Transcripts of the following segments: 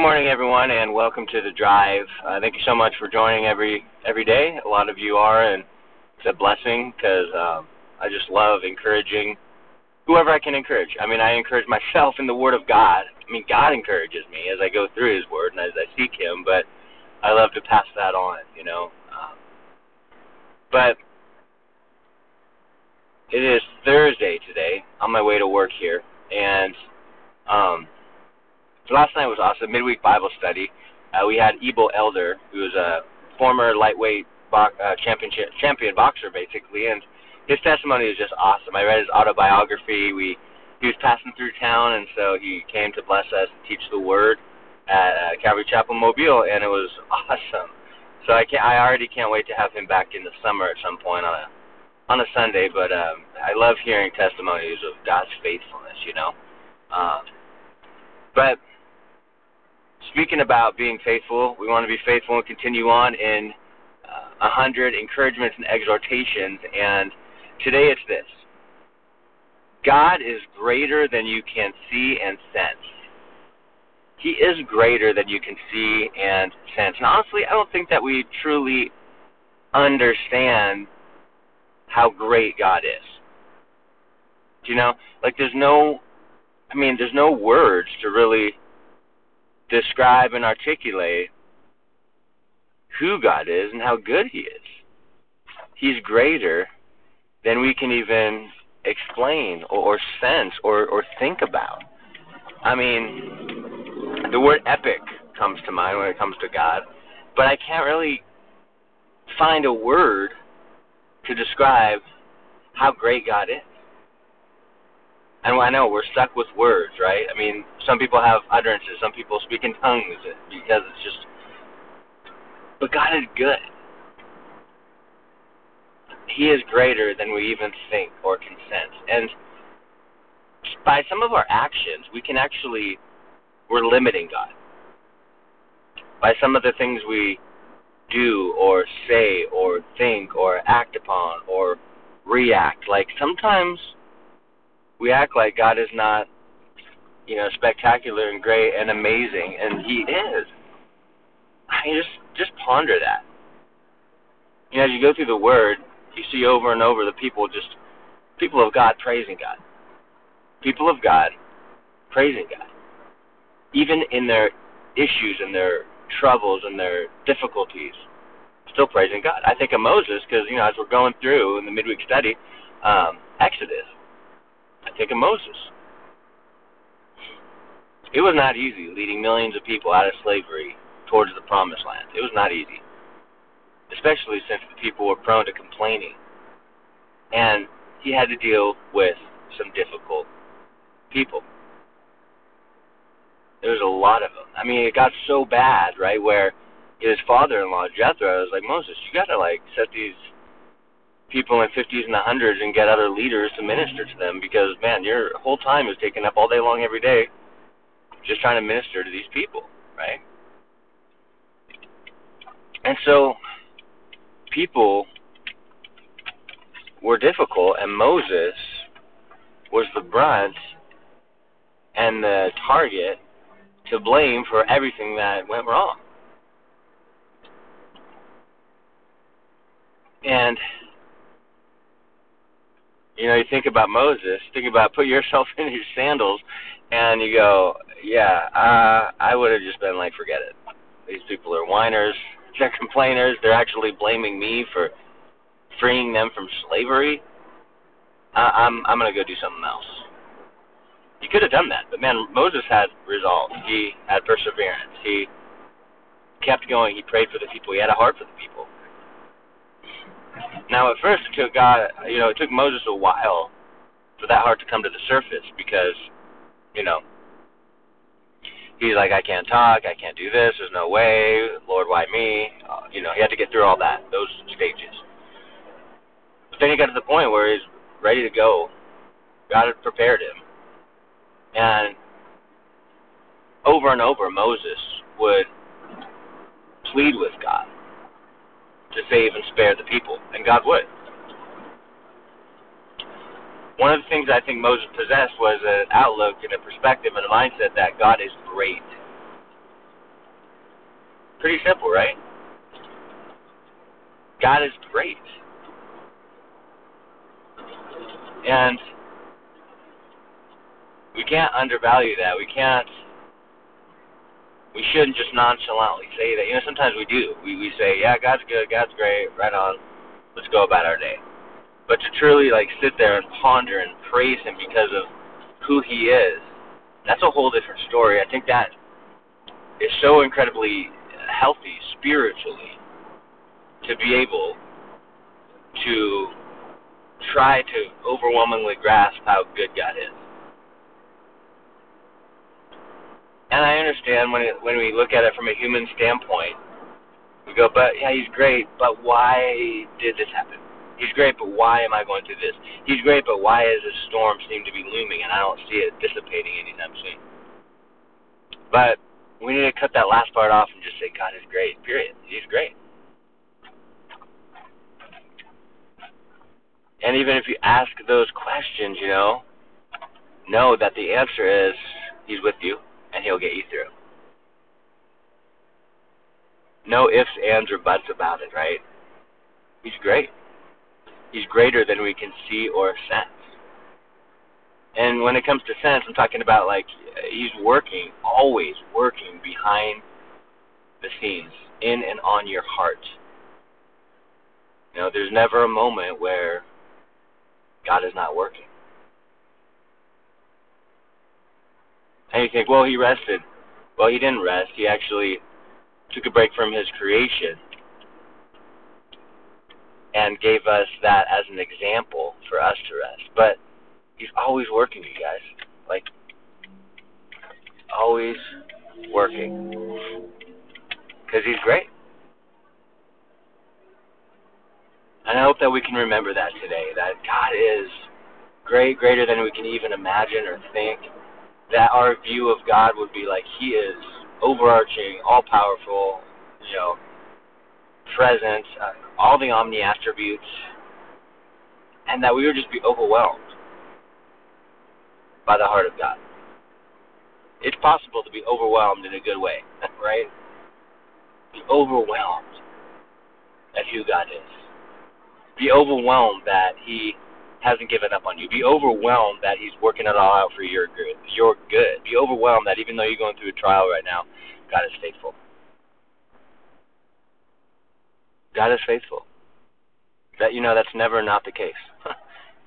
morning, everyone, and welcome to the drive. Uh, thank you so much for joining every every day. A lot of you are, and it's a blessing because um, I just love encouraging whoever I can encourage. I mean, I encourage myself in the Word of God. I mean, God encourages me as I go through His Word and as I seek Him, but I love to pass that on, you know. Um, but it is Thursday today, on my way to work here, and um, so night. Midweek Bible study. Uh, we had Ebo Elder, who is a former lightweight bo- uh, championship champion boxer, basically, and his testimony is just awesome. I read his autobiography. We he was passing through town, and so he came to bless us and teach the word at uh, Calvary Chapel Mobile, and it was awesome. So I can I already can't wait to have him back in the summer at some point on a on a Sunday. But um, I love hearing testimonies of God's faithfulness, you know. Um, but speaking about being faithful, we want to be faithful and continue on in uh, a uh, hundred encouragements and exhortations. And today it's this: God is greater than you can see and sense. He is greater than you can see and sense. And honestly, I don't think that we truly understand how great God is. Do you know? Like, there's no, I mean, there's no words to really describe and articulate who God is and how good He is. He's greater than we can even explain or, or sense or, or think about. I mean, the word epic comes to mind when it comes to God, but I can't really find a word to describe how great God is and I know we're stuck with words, right? I mean, some people have utterances, some people speak in tongues because it's just. But God is good. He is greater than we even think or can sense. And by some of our actions, we can actually, we're limiting God. By some of the things we do or say or think or act upon or react. Like sometimes we act like God is not, you know, spectacular and great and amazing, and He is. I mean, just just ponder that. You know, as you go through the Word, you see over and over the people just people of God praising God, people of God praising God, even in their issues and their troubles and their difficulties, still praising God. I think of Moses because you know as we're going through in the midweek study, um, Exodus, I Moses. It was not easy leading millions of people out of slavery towards the promised land. It was not easy, especially since the people were prone to complaining. And he had to deal with some difficult people. There was a lot of them. I mean, it got so bad, right, where his father-in-law Jethro was like, Moses, you got to like set these people in 50s and 100s and get other leaders to minister to them because man, your whole time is taken up all day long every day just trying to minister to these people, right? And so people were difficult and Moses was the brunt and the target to blame for everything that went wrong. And you know, you think about Moses, think about put yourself in his sandals, and you go, yeah, uh, I would have just been like, forget it. These people are whiners, they're complainers, they're actually blaming me for freeing them from slavery. I, I'm I'm gonna go do something else. He could have done that, but man, Moses had resolve. He had perseverance. He kept going. He prayed for the people. He had a heart for the people. Now, at first, it God, you know, it took Moses a while for that heart to come to the surface because, you know, he's like, I can't talk, I can't do this, there's no way, Lord, why me? Uh, you know, he had to get through all that, those stages. But then he got to the point where he's ready to go. God had prepared him. And over and over, Moses would plead with God to save and spare the people, and God would. One of the things I think Moses possessed was an outlook and a perspective and a mindset that God is great. Pretty simple, right? God is great. And we can't undervalue that. We can't we shouldn't just nonchalantly say that. You know, sometimes we do. We we say, Yeah, God's good, God's great, right on. Let's go about our day. But to truly like sit there and ponder and praise him because of who he is, that's a whole different story. I think that is so incredibly healthy spiritually to be able to try to overwhelmingly grasp how good God is. And I understand when it, when we look at it from a human standpoint, we go, but yeah, he's great, but why did this happen? He's great, but why am I going through this? He's great, but why does this storm seem to be looming and I don't see it dissipating anytime soon? But we need to cut that last part off and just say God is great. Period. He's great. And even if you ask those questions, you know, know that the answer is He's with you and He'll get you through. No ifs, ands, or buts about it, right? He's great. He's greater than we can see or sense. And when it comes to sense, I'm talking about like he's working, always working behind the scenes, in and on your heart. You know, there's never a moment where God is not working. And you think, well, he rested. Well, he didn't rest. He actually took a break from his creation and gave us that as an example for us to rest. But he's always working, you guys. Like, always working. Because he's great. And I hope that we can remember that today, that God is great, greater than we can even imagine or think. That our view of God would be like He is overarching, all powerful, you know, present, uh, all the omni attributes, and that we would just be overwhelmed by the heart of God. It's possible to be overwhelmed in a good way, right? Be overwhelmed at who God is. Be overwhelmed that He hasn't given up on you. Be overwhelmed that He's working it all out for your good. Your good. Be overwhelmed that even though you're going through a trial right now, God is faithful. God is faithful. That you know that's never not the case.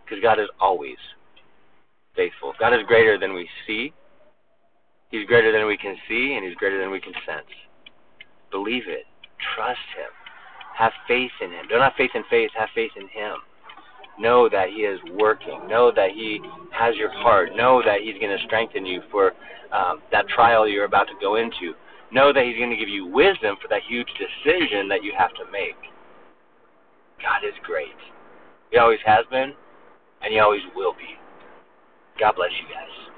Because God is always faithful. God is greater than we see. He's greater than we can see and he's greater than we can sense. Believe it. Trust him. Have faith in him. Don't have faith in faith, have faith in him. Know that he is working. Know that he has your heart. Know that he's going to strengthen you for um, that trial you're about to go into. Know that He's going to give you wisdom for that huge decision that you have to make. God is great. He always has been, and He always will be. God bless you guys.